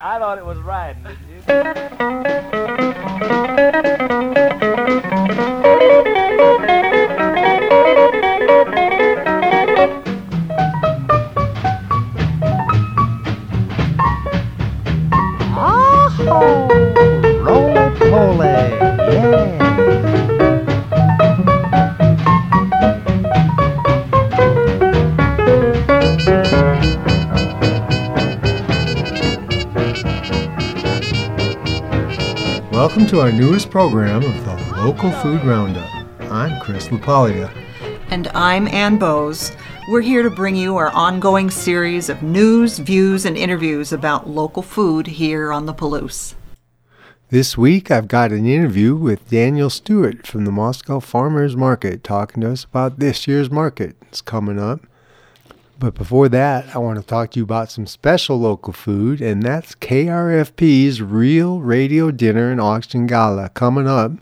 I thought it was riding. Welcome to our newest program of the Local Food Roundup. I'm Chris LaPaglia. And I'm Ann Bowes. We're here to bring you our ongoing series of news, views, and interviews about local food here on the Palouse. This week I've got an interview with Daniel Stewart from the Moscow Farmers Market talking to us about this year's market. It's coming up. But before that, I want to talk to you about some special local food, and that's KRFP's Real Radio Dinner and Auction Gala coming up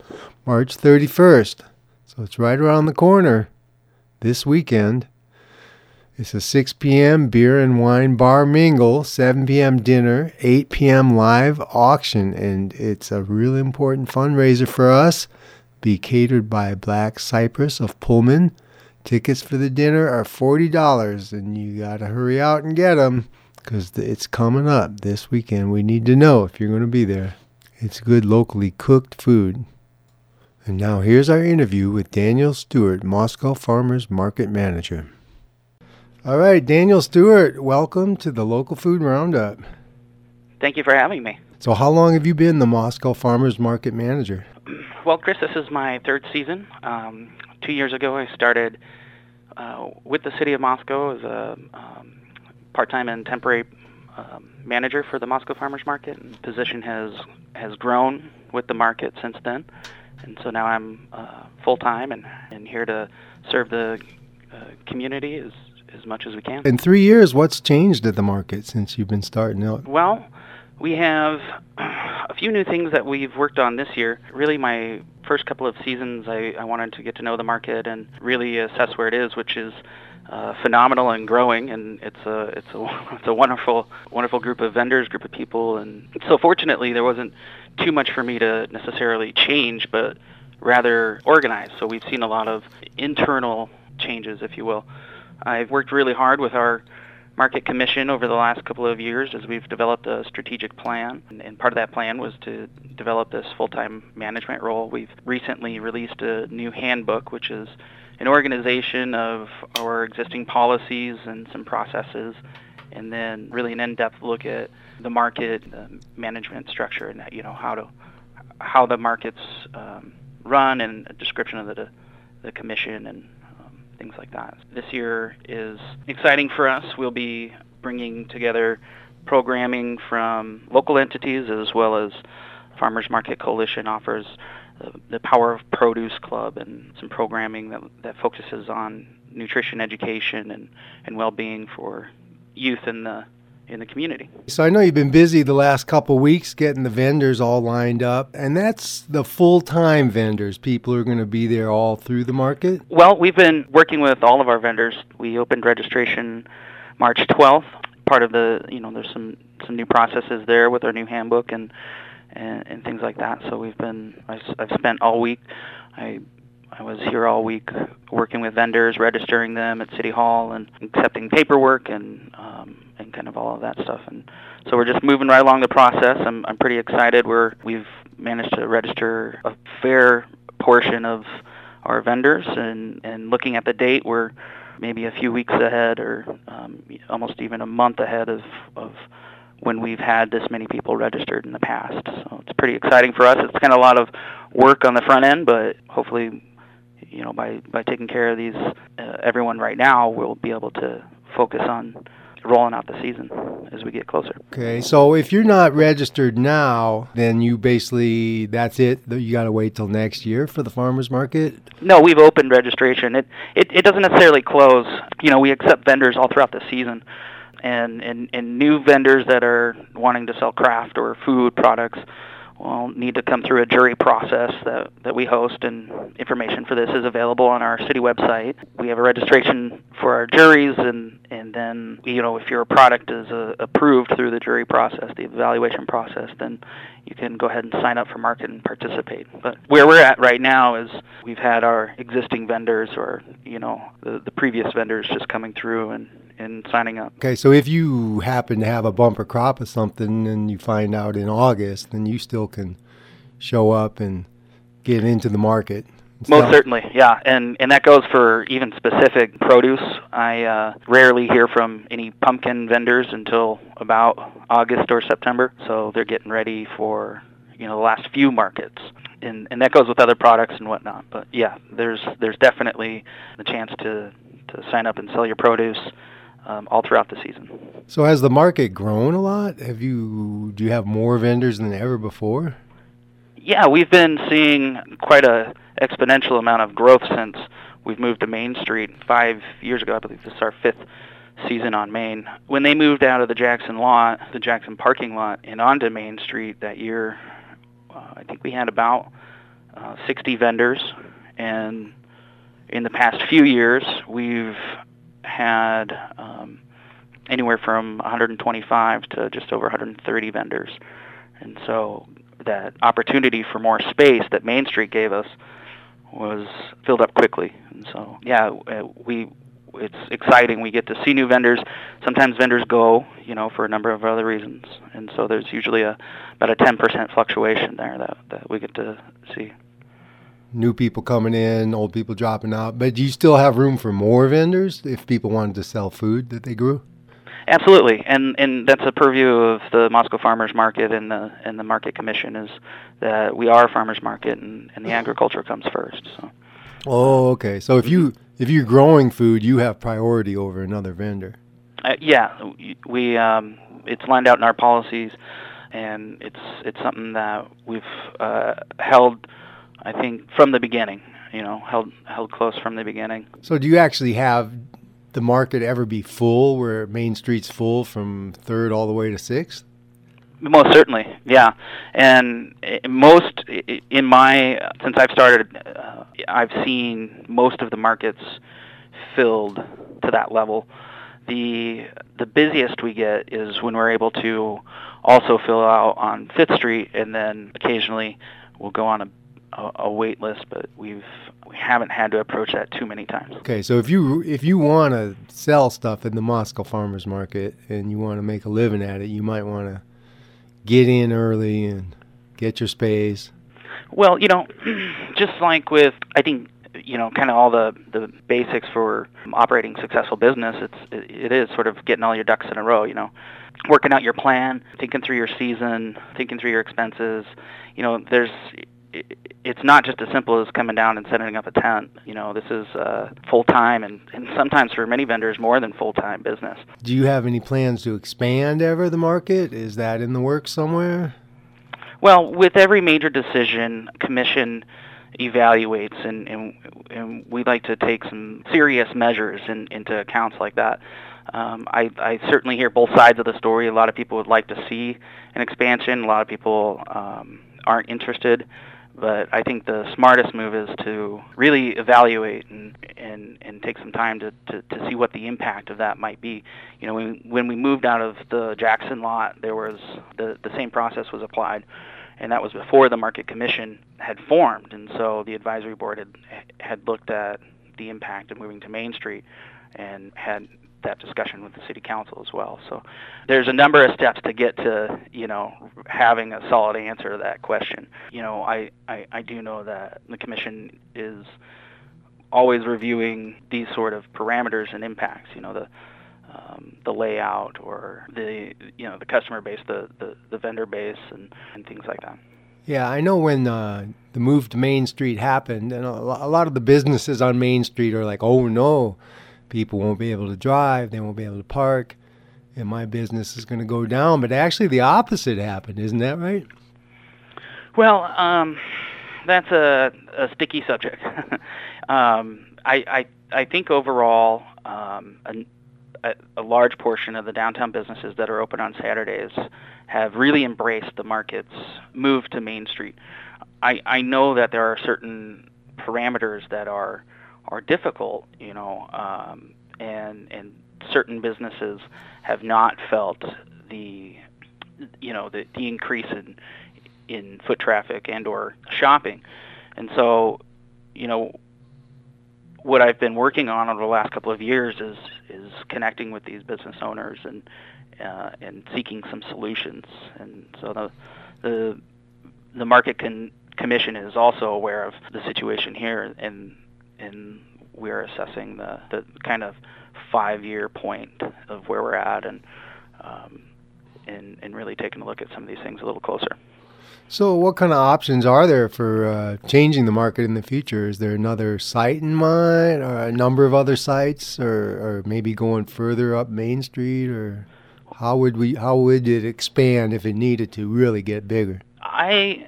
March 31st. So it's right around the corner this weekend. It's a 6 p.m. beer and wine bar mingle, 7 p.m. dinner, 8 p.m. live auction, and it's a really important fundraiser for us. Be catered by Black Cypress of Pullman. Tickets for the dinner are $40, and you got to hurry out and get them because it's coming up this weekend. We need to know if you're going to be there. It's good locally cooked food. And now here's our interview with Daniel Stewart, Moscow Farmers Market Manager. All right, Daniel Stewart, welcome to the Local Food Roundup. Thank you for having me. So, how long have you been the Moscow Farmers Market Manager? Well, Chris, this is my third season. Um, two years ago, I started uh, with the city of Moscow as a um, part-time and temporary um, manager for the Moscow Farmers Market, and the position has has grown with the market since then. And so now I'm uh, full-time and, and here to serve the uh, community as as much as we can. In three years, what's changed at the market since you've been starting out? Well, we have a few new things that we've worked on this year. Really, my first couple of seasons, I, I wanted to get to know the market and really assess where it is, which is uh, phenomenal and growing. And it's a it's a it's a wonderful wonderful group of vendors, group of people. And so, fortunately, there wasn't too much for me to necessarily change, but rather organize. So we've seen a lot of internal changes, if you will. I've worked really hard with our market commission over the last couple of years as we've developed a strategic plan. And, part of that plan was to develop this full-time management role. We've recently released a new handbook, which is an organization of our existing policies and some processes, and then really an in-depth look at the market, the management structure, and you know how to how the markets um, run, and a description of the the commission and things like that. This year is exciting for us. We'll be bringing together programming from local entities as well as Farmers Market Coalition offers the, the Power of Produce Club and some programming that, that focuses on nutrition education and, and well-being for youth in the in the community. So, I know you've been busy the last couple weeks getting the vendors all lined up, and that's the full time vendors. People are going to be there all through the market. Well, we've been working with all of our vendors. We opened registration March 12th. Part of the, you know, there's some some new processes there with our new handbook and and, and things like that. So we've been, I've, I've spent all week. I I was here all week working with vendors, registering them at City Hall, and accepting paperwork and um, and kind of all of that stuff. And so we're just moving right along the process. I'm I'm pretty excited. We're we've managed to register a fair portion of our vendors, and and looking at the date, we're maybe a few weeks ahead, or um, almost even a month ahead of of when we've had this many people registered in the past. So it's pretty exciting for us. It's kind of a lot of work on the front end, but hopefully you know, by by taking care of these, uh, everyone right now we'll be able to focus on rolling out the season as we get closer. Okay, so if you're not registered now, then you basically that's it. You got to wait till next year for the farmers market. No, we've opened registration. It, it it doesn't necessarily close. You know, we accept vendors all throughout the season. And, and, and new vendors that are wanting to sell craft or food products will need to come through a jury process that, that we host, and information for this is available on our city website. We have a registration for our juries, and, and then, you know, if your product is uh, approved through the jury process, the evaluation process, then you can go ahead and sign up for market and participate. But where we're at right now is we've had our existing vendors or, you know, the, the previous vendors just coming through and, and signing up. Okay, so if you happen to have a bumper crop of something and you find out in August, then you still can show up and get into the market. and Most sell. certainly, yeah, and and that goes for even specific produce. I uh, rarely hear from any pumpkin vendors until about August or September, so they're getting ready for you know the last few markets, and and that goes with other products and whatnot. But yeah, there's there's definitely the chance to to sign up and sell your produce um, all throughout the season. So has the market grown a lot? Have you do you have more vendors than ever before? Yeah, we've been seeing quite a exponential amount of growth since we've moved to Main Street five years ago. I believe this is our fifth season on Main. When they moved out of the Jackson lot, the Jackson parking lot, and onto Main Street that year, uh, I think we had about uh, 60 vendors, and in the past few years, we've had um, anywhere from 125 to just over 130 vendors, and so that opportunity for more space that Main Street gave us was filled up quickly. And so, yeah, uh, we it's exciting. We get to see new vendors. Sometimes vendors go, you know, for a number of other reasons, and so there's usually a about a 10% fluctuation there that that we get to see. New people coming in, old people dropping out. But do you still have room for more vendors if people wanted to sell food that they grew? Absolutely, and and that's a purview of the Moscow Farmers Market and the and the Market Commission is that we are a farmers market and, and the agriculture comes first. So Oh, okay. So if you if you're growing food, you have priority over another vendor. uh, yeah, we um, it's lined out in our policies, and it's it's something that we've uh, held, I think, from the beginning. You know, held held close from the beginning. So do you actually have the market ever be full where Main Street's full from 3rd all the way to 6th? Most certainly, yeah. And uh, most in my since I've started, uh, I've seen most of the markets filled to that level. The the busiest we get is when we're able to also fill out on Fifth Street, and then occasionally we'll go on a a, a wait list, but we've we haven't had to approach that too many times. Okay, so if you if you want to sell stuff in the Moscow Farmers Market and you want to make a living at it, you might want to get in early and get your space. Well, you know, just like with I think you know kind of all the the basics for operating successful business, it's it, it is sort of getting all your ducks in a row. You know, working out your plan, thinking through your season, thinking through your expenses. You know, there's it's not just as simple as coming down and setting up a tent. You know, this is uh, full time and, and sometimes for many vendors more than full time business. Do you have any plans to expand ever the market? Is that in the works somewhere? Well, with every major decision, commission evaluates, and, and, and we like to take some serious measures in, into accounts like that. Um, I, I certainly hear both sides of the story. A lot of people would like to see an expansion. A lot of people um, aren't interested. But I think the smartest move is to really evaluate and, and, and take some time to, to, to see what the impact of that might be. You know, when, when we moved out of the Jackson lot, there was the, the same process was applied and that was before the market commission had formed and so the advisory board had had looked at the impact of moving to main street and had that discussion with the city council as well. So there's a number of steps to get to you know having a solid answer to that question. You know i i, I do know that the commission is always reviewing these sort of parameters and impacts you know the um, the layout or the you know the customer base, the, the, the vendor base, and, and things like that. Yeah, I know when uh, the move to Main Street happened, and a a lot of the businesses on Main Street are like, "Oh no, people won't be able to drive, they won't be able to park, and my business is going to go down." But actually, the opposite happened, isn't that right? Well, um, that's a, a sticky subject. um, I, I I think overall, um, a, a, large portion of the downtown businesses that are open on Saturdays have really embraced the market's move to Main Street. I, I know that there are certain parameters that are are difficult, you know, um, and and certain businesses have not felt the you know the, the increase in in foot traffic and or shopping, and so you know what I've been working on over the last couple of years is is connecting with these business owners and uh, and seeking some solutions. And so the the the market can, commission is also aware of the situation here, and and we're assessing the the kind of five year point of where we're at, and um, and and really taking a look at some of these things a little closer. So, what kind of options are there for uh, changing the market in the future? Is there another site in mind, or a number of other sites, or, or maybe going further up Main Street, or how would we how would it expand if it needed to really get bigger? I,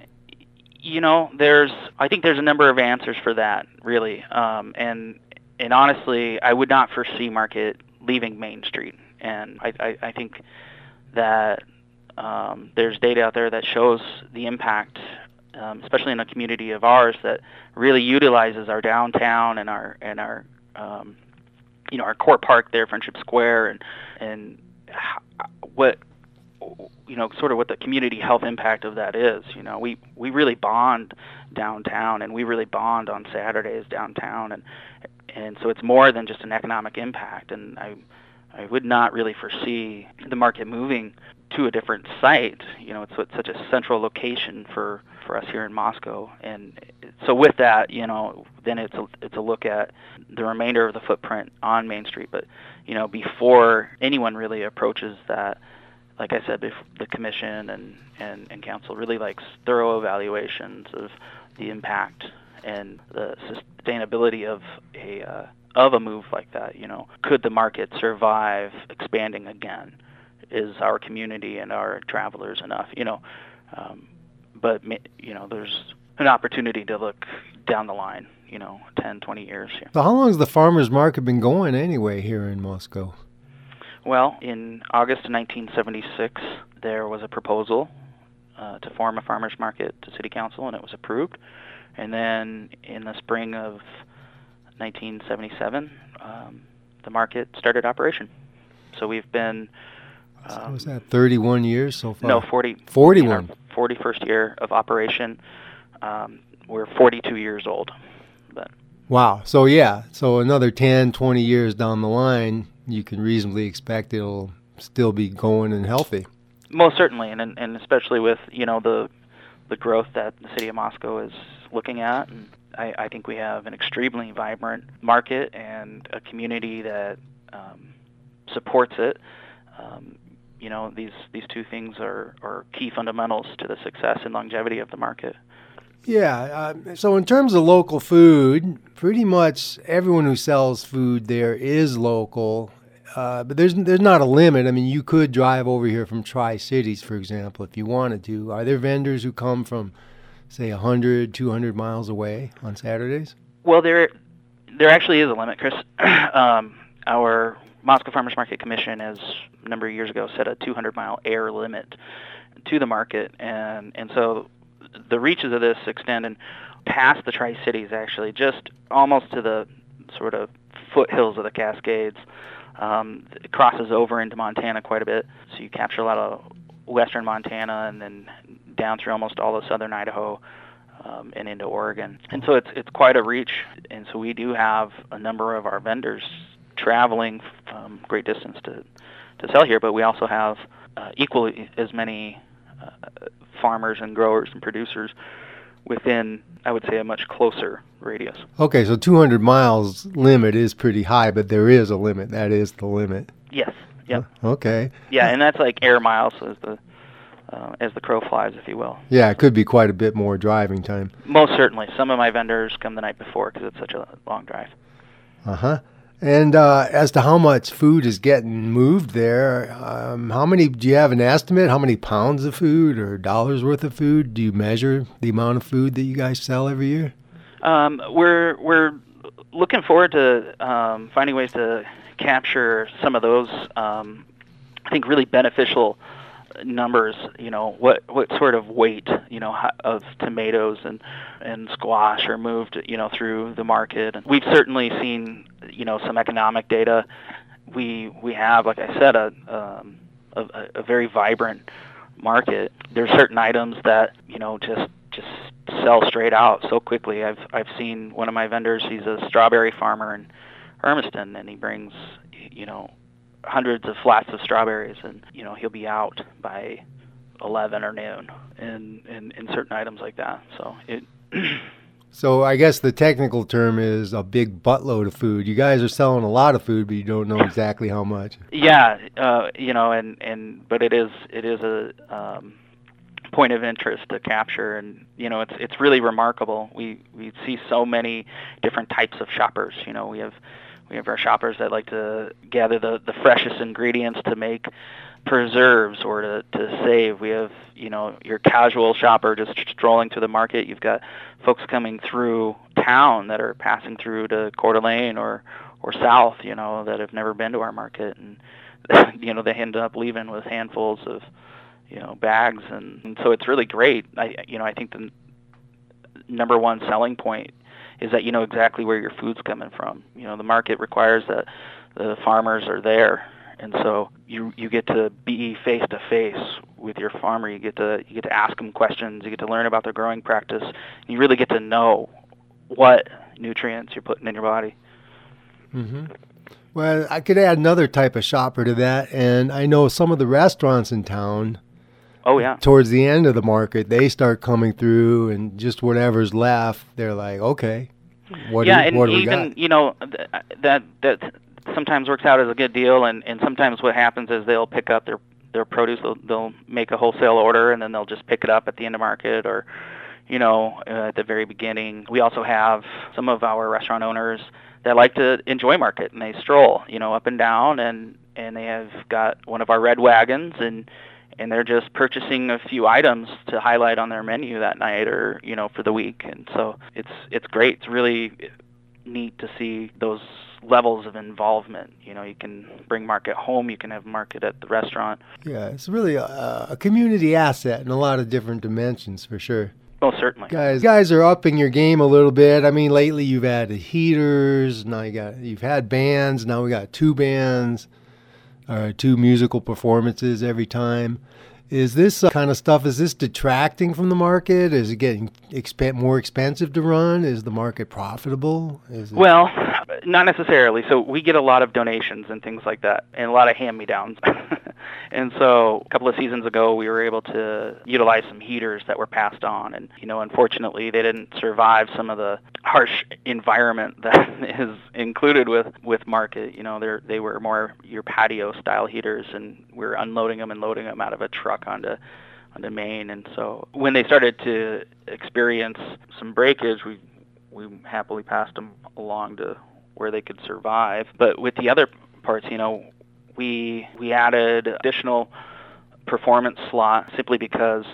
you know, there's I think there's a number of answers for that, really, um, and and honestly, I would not foresee market leaving Main Street, and I I, I think that um, there's data out there that shows the impact, um, especially in a community of ours that really utilizes our downtown and our and our um, you know our core park there, Friendship Square, and and what you know sort of what the community health impact of that is. You know, we we really bond downtown, and we really bond on Saturdays downtown, and and so it's more than just an economic impact. And I I would not really foresee the market moving to a different site. You know, it's, it's such a central location for for us here in Moscow, and so with that, you know, then it's a it's a look at the remainder of the footprint on Main Street. But you know, before anyone really approaches that, like I said, the commission and and and council really likes thorough evaluations of the impact and the sustainability of a uh, of a move like that. You know, could the market survive expanding again? is our community and our travelers enough, you know. Um, but you know, there's an opportunity to look down the line, you know, 10, 20 years. Yeah. So how long has the farmers market been going anyway here in Moscow? Well, in August of 1976, there was a proposal uh, to form a farmers market to city council, and it was approved. And then in the spring of 1977, um, the market started operation. So we've been um, was that 31 years so far? No, 40. 41. 41st year of operation. Um, we're 42 years old. But wow. So yeah. So another 10, 20 years down the line, you can reasonably expect it'll still be going and healthy. Most certainly, and and especially with you know the the growth that the city of Moscow is looking at, and I, I think we have an extremely vibrant market and a community that um, supports it. Um, you know these these two things are are key fundamentals to the success and longevity of the market. Yeah. Uh, so in terms of local food, pretty much everyone who sells food there is local. Uh, but there's there's not a limit. I mean, you could drive over here from Tri Cities, for example, if you wanted to. Are there vendors who come from, say, 100, 200 miles away on Saturdays? Well, there there actually is a limit, Chris. um, our Moscow Farmers Market Commission has a number of years ago set a 200 mile air limit to the market, and and so the reaches of this extend and past the Tri Cities actually, just almost to the sort of foothills of the Cascades. Um, it crosses over into Montana quite a bit, so you capture a lot of western Montana and then down through almost all of southern Idaho. Um, and into Oregon, and so it's it's quite a reach, and so we do have a number of our vendors traveling um, great distance to to sell here, but we also have uh, equally as many uh, farmers and growers and producers within, I would say, a much closer radius. Okay, so 200 miles limit is pretty high, but there is a limit. That is the limit. Yes. Yep. Okay. Yeah, and that's like air miles as the uh, as the crow flies, if you will. Yeah, it could be quite a bit more driving time. Most certainly. Some of my vendors come the night before because it's such a long drive. Uh huh. And uh, as to how much food is getting moved there, um, how many do you have an estimate? How many pounds of food or dollars worth of food do you measure the amount of food that you guys sell every year? Um, we're we're looking forward to um, finding ways to capture some of those. Um, I think really beneficial numbers, you know, what what sort of weight, you know, of tomatoes and and squash are moved, you know, through the market. And we've certainly seen, you know, some economic data. We we have, like I said, a um, a, a very vibrant market. There's certain items that you know just just sell straight out so quickly. I've I've seen one of my vendors. He's a strawberry farmer in Hermiston, and he brings you know hundreds of flats of strawberries, and you know he'll be out by 11 or noon, in in, in certain items like that. So it. So I guess the technical term is a big buttload of food. You guys are selling a lot of food, but you don't know exactly how much. Yeah, uh, you know, and and but it is it is a um, point of interest to capture, and you know, it's it's really remarkable. We we see so many different types of shoppers. You know, we have we have our shoppers that like to gather the the freshest ingredients to make preserves or to, to save. We have, you know, your casual shopper just strolling through the market. You've got folks coming through town that are passing through to Coeur d'Alene or or south, you know, that have never been to our market and you know, they end up leaving with handfuls of, you know, bags and, and so it's really great. I you know, I think the number one selling point is that you know exactly where your food's coming from. You know, the market requires that the farmers are there and so you you get to be face to face with your farmer. You get to you get to ask them questions. You get to learn about their growing practice. You really get to know what nutrients you're putting in your body. Mm-hmm. Well, I could add another type of shopper to that, and I know some of the restaurants in town. Oh yeah. Towards the end of the market, they start coming through, and just whatever's left, they're like, okay, what yeah, do, and what even you know th- that that sometimes works out as a good deal, and and sometimes what happens is they'll pick up their their produce. They'll, they'll make a wholesale order, and then they'll just pick it up at the end of market or you know, uh, at the very beginning. We also have some of our restaurant owners that like to enjoy market and they stroll, you know, up and down and and they have got one of our red wagons and and they're just purchasing a few items to highlight on their menu that night or, you know, for the week. And so it's it's great. It's really neat to see those levels of involvement. You know, you can bring market home, you can have market at the restaurant. Yeah, it's really a, a community asset in a lot of different dimensions for sure. Most certainly. Guys, guys are upping your game a little bit. I mean, lately you've had heaters. Now you got you've had bands. Now we got two bands, or two musical performances every time. Is this uh, kind of stuff? Is this detracting from the market? Is it getting exp- more expensive to run? Is the market profitable? Is it... Well, not necessarily. So we get a lot of donations and things like that, and a lot of hand-me-downs. and so a couple of seasons ago, we were able to utilize some heaters that were passed on, and you know, unfortunately, they didn't survive some of the harsh environment that is included with with market. You know, they they were more your patio-style heaters, and we are unloading them and loading them out of a truck onto onto Main. And so when they started to experience some breakage, we we happily passed them along to where they could survive. But with the other parts, you know, we we added additional performance slot simply because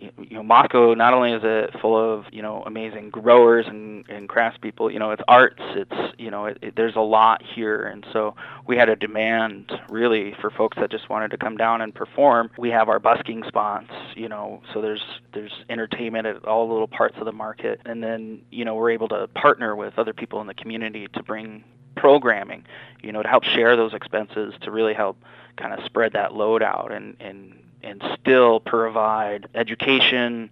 you know Moscow not only is it full of you know amazing growers and and craftspeople you know it's arts it's you know it, it, there's a lot here. And so we had a demand really for folks that just wanted to come down and perform. We have our busking spots you know so there's there's entertainment at all little parts of the market. And then you know we're able to partner with other people in the community to bring programming you know to help share those expenses to really help kind of spread that load out and and and still provide education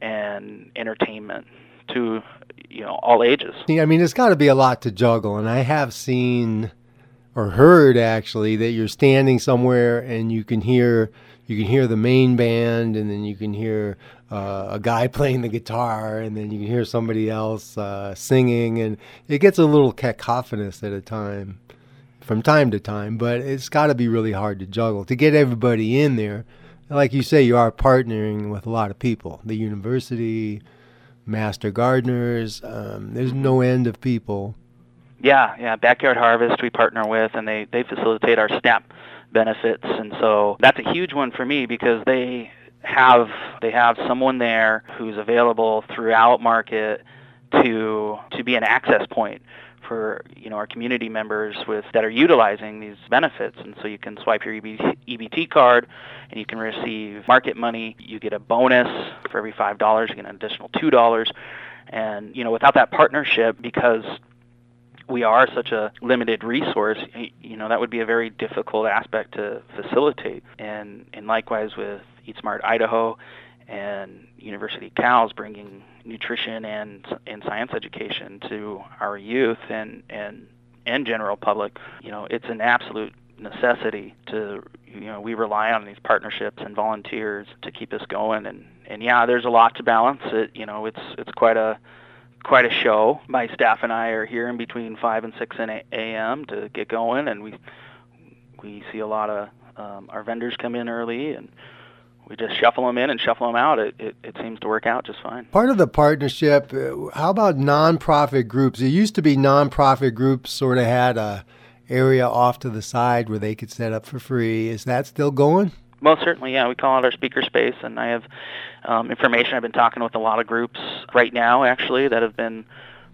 and entertainment to you know all ages. Yeah, I mean, it's got to be a lot to juggle, and I have seen or heard actually that you're standing somewhere and you can hear you can hear the main band, and then you can hear uh, a guy playing the guitar, and then you can hear somebody else uh, singing, and it gets a little cacophonous at a time, from time to time. But it's got to be really hard to juggle to get everybody in there like you say, you are partnering with a lot of people. The university, master gardeners. Um, there's no end of people. Yeah, yeah. Backyard Harvest we partner with, and they they facilitate our SNAP benefits, and so that's a huge one for me because they have they have someone there who's available throughout market to to be an access point for you know our community members with that are utilizing these benefits. And so you can swipe your EBT, card and you can receive market money. You get a bonus for every five dollars you get an additional two dollars. And you know without that partnership because we are such a limited resource, you know, that would be a very difficult aspect to facilitate. And and likewise with Eat Smart Idaho and University Cows bringing nutrition and and science education to our youth and and and general public, you know, it's an absolute necessity to you know we rely on these partnerships and volunteers to keep us going and and yeah there's a lot to balance it you know it's it's quite a quite a show. My staff and I are here in between five and six a.m. to get going, and we we see a lot of um, our vendors come in early, and we just shuffle them in and shuffle them out. It, it, it seems to work out just fine. Part of the partnership, uh, how about nonprofit groups? It used to be nonprofit groups sort of had a area off to the side where they could set up for free. Is that still going? Most certainly, yeah. We call it our speaker space, and I have um, information. I've been talking with a lot of groups right now, actually, that have been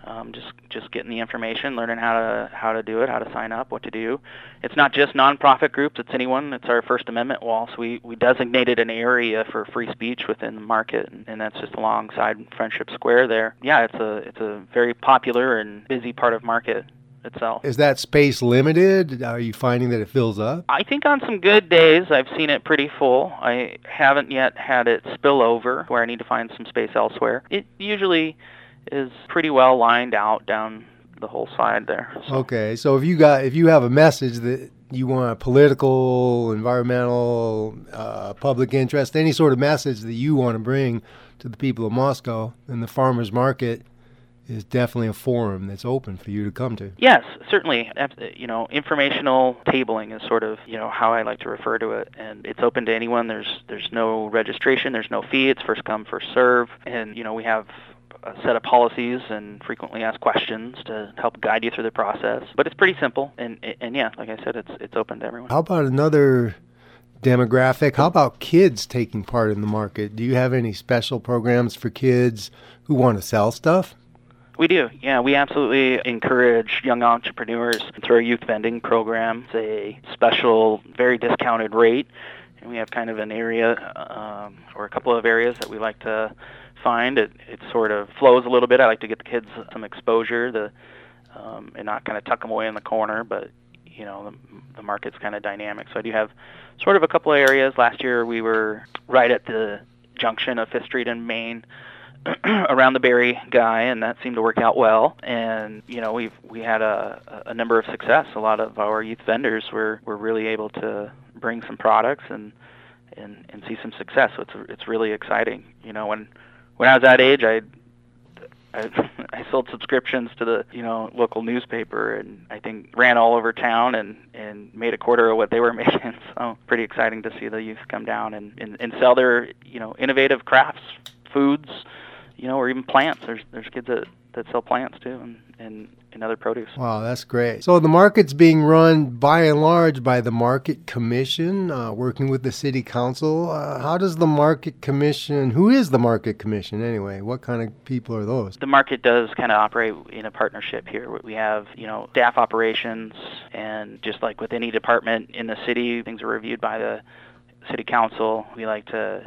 um, just just getting the information, learning how to how to do it, how to sign up, what to do. It's not just nonprofit groups; it's anyone. It's our First Amendment wall. So we we designated an area for free speech within the market, and, and that's just alongside Friendship Square there. Yeah, it's a it's a very popular and busy part of market itself. Is that space limited? Are you finding that it fills up? I think on some good days I've seen it pretty full. I haven't yet had it spill over where I need to find some space elsewhere. It usually is pretty well lined out down the whole side there. So. Okay, so if you got if you have a message that you want a political, environmental, uh, public interest, any sort of message that you want to bring to the people of Moscow, then the farmers market is definitely a forum that's open for you to come to. Yes, certainly. You know, informational tabling is sort of you know how I like to refer to it, and it's open to anyone. There's there's no registration, there's no fee. It's first come first serve, and you know we have a set of policies and frequently asked questions to help guide you through the process. But it's pretty simple, and and yeah, like I said, it's it's open to everyone. How about another demographic? How about kids taking part in the market? Do you have any special programs for kids who want to sell stuff? We do. Yeah, we absolutely encourage young entrepreneurs through our youth vending program. It's a special, very discounted rate. And we have kind of an area um, or a couple of areas that we like to find. It, it sort of flows a little bit. I like to get the kids some exposure the, um, and not kind of tuck them away in the corner, but you know the, the market's kind of dynamic. So I do have sort of a couple of areas. Last year we were right at the junction of Fifth Street and Main around the berry guy, and that seemed to work out well. And you know, we've we had a, a number of success. A lot of our youth vendors were were really able to bring some products and and and see some success. So it's it's really exciting. You know, when when I was that age, I I, I sold subscriptions to the you know local newspaper and I think ran all over town and and made a quarter of what they were making. So pretty exciting to see the youth come down and and, and sell their you know innovative crafts, foods, you know, or even plants. There's there's kids that, that sell plants too, and, and and other produce. Wow, that's great. So the market's being run by and large by the Market Commission, uh, working with the City Council. Uh, how does the Market Commission? Who is the Market Commission anyway? What kind of people are those? The market does kind of operate in a partnership here. We have you know staff operations, and just like with any department in the city, things are reviewed by the City Council. We like to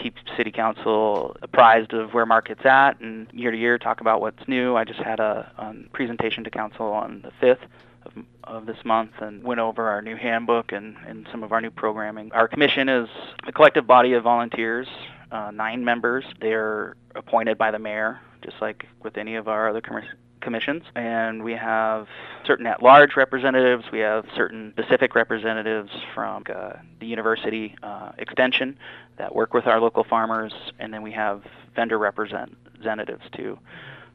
keep city council apprised of where market's at and year to year talk about what's new. I just had a, a presentation to council on the 5th of, of this month and went over our new handbook and, and some of our new programming. Our commission is a collective body of volunteers, uh, nine members. They're appointed by the mayor, just like with any of our other commissions commissions, and we have certain at-large representatives. We have certain specific representatives from uh, the university uh, extension that work with our local farmers, and then we have vendor representatives too,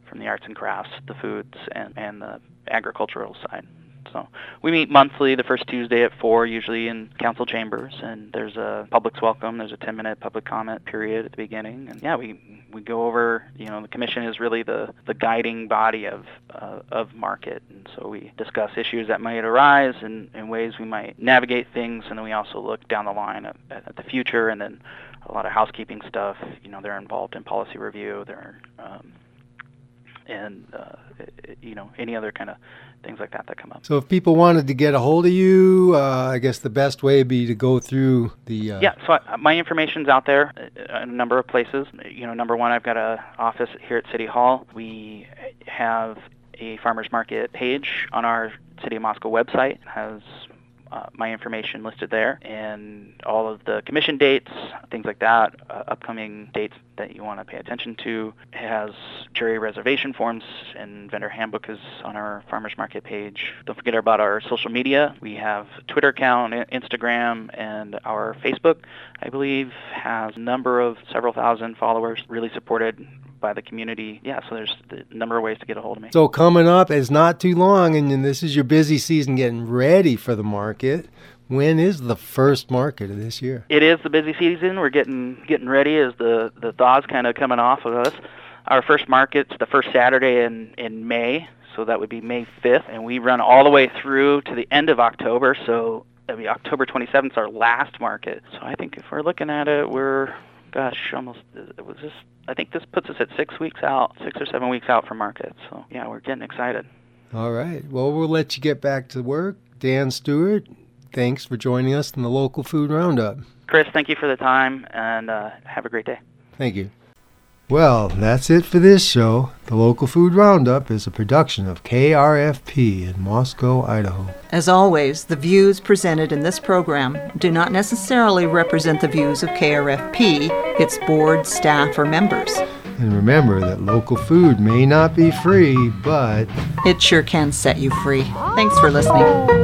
from the arts and crafts, the foods, and, and the agricultural side. So we meet monthly, the first Tuesday at four, usually in council chambers, and there's a public's welcome. There's a 10-minute public comment period at the beginning, and yeah, we we go over. You know, the commission is really the the guiding body of uh, of market, and so we discuss issues that might arise and, and ways we might navigate things, and then we also look down the line at, at the future, and then a lot of housekeeping stuff. You know, they're involved in policy review. They're um, and uh, you know any other kind of things like that that come up. So if people wanted to get a hold of you, uh, I guess the best way would be to go through the. Uh, Yeah, so I, my information's out there uh, in a number of places. You know, number one, I've got a office here at City Hall. We have a farmers market page on our City of Moscow website. It has uh, my information listed there and all of the commission dates, things like that, uh, upcoming dates that you want to pay attention to. It has jury reservation forms and vendor handbook is on our farmers market page. Don't forget about our social media. We have Twitter account, Instagram, and our Facebook, I believe, has a number of several thousand followers, really supported by the community. Yeah, so there's a number of ways to get a hold of me. So coming up is not too long, and, this is your busy season getting ready for the market. When is the first market of this year? It is the busy season. We're getting getting ready as the the thaw's kind of coming off of us. Our first market's the first Saturday in in May, so that would be May 5th, and we run all the way through to the end of October. So I mean, October 27th is our last market. So I think if we're looking at it, we're gosh, almost it was just I think this puts us at six weeks out, six or seven weeks out from market. So yeah, we're getting excited. All right. Well, we'll let you get back to work. Dan Stewart, thanks for joining us in the local food roundup. Chris, thank you for the time, and uh, have a great day. Thank you. Well, that's it for this show. The Local Food Roundup is a production of KRFP in Moscow, Idaho. As always, the views presented in this program do not necessarily represent the views of KRFP, its board, staff, or members. And remember that local food may not be free, but It sure can set you free. Thanks for listening.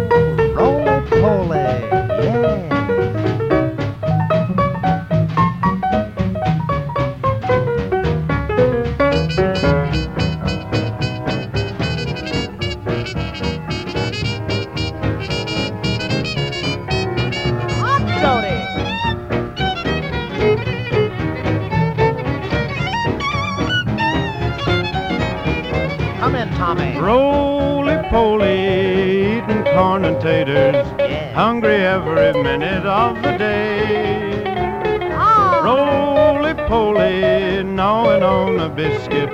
Hungry every minute of the day. Ah. Roly poly, gnawing on a biscuit,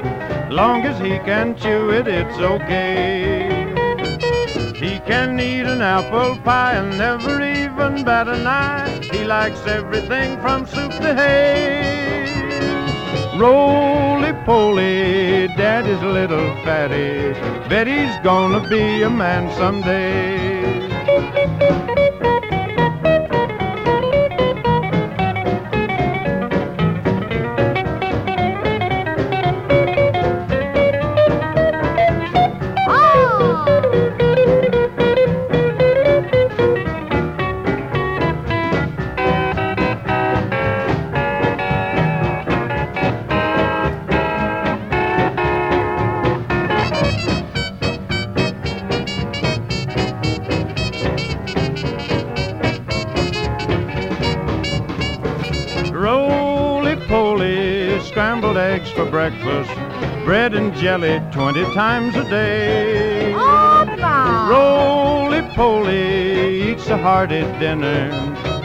long as he can chew it, it's okay. He can eat an apple pie and never even bat an eye. He likes everything from soup to hay. Roly poly, daddy's little fatty. Bet he's gonna be a man someday. Eggs for breakfast, bread and jelly 20 times a day. Roly poly, eats a hearty dinner.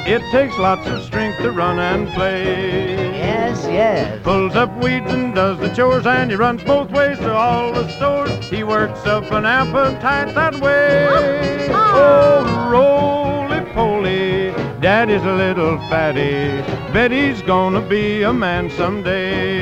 It takes lots of strength to run and play. Yes, yes. Pulls up weeds and does the chores, and he runs both ways to all the stores. He works up an appetite that way. Oh, roly poly, daddy's a little fatty. Bet he's gonna be a man someday.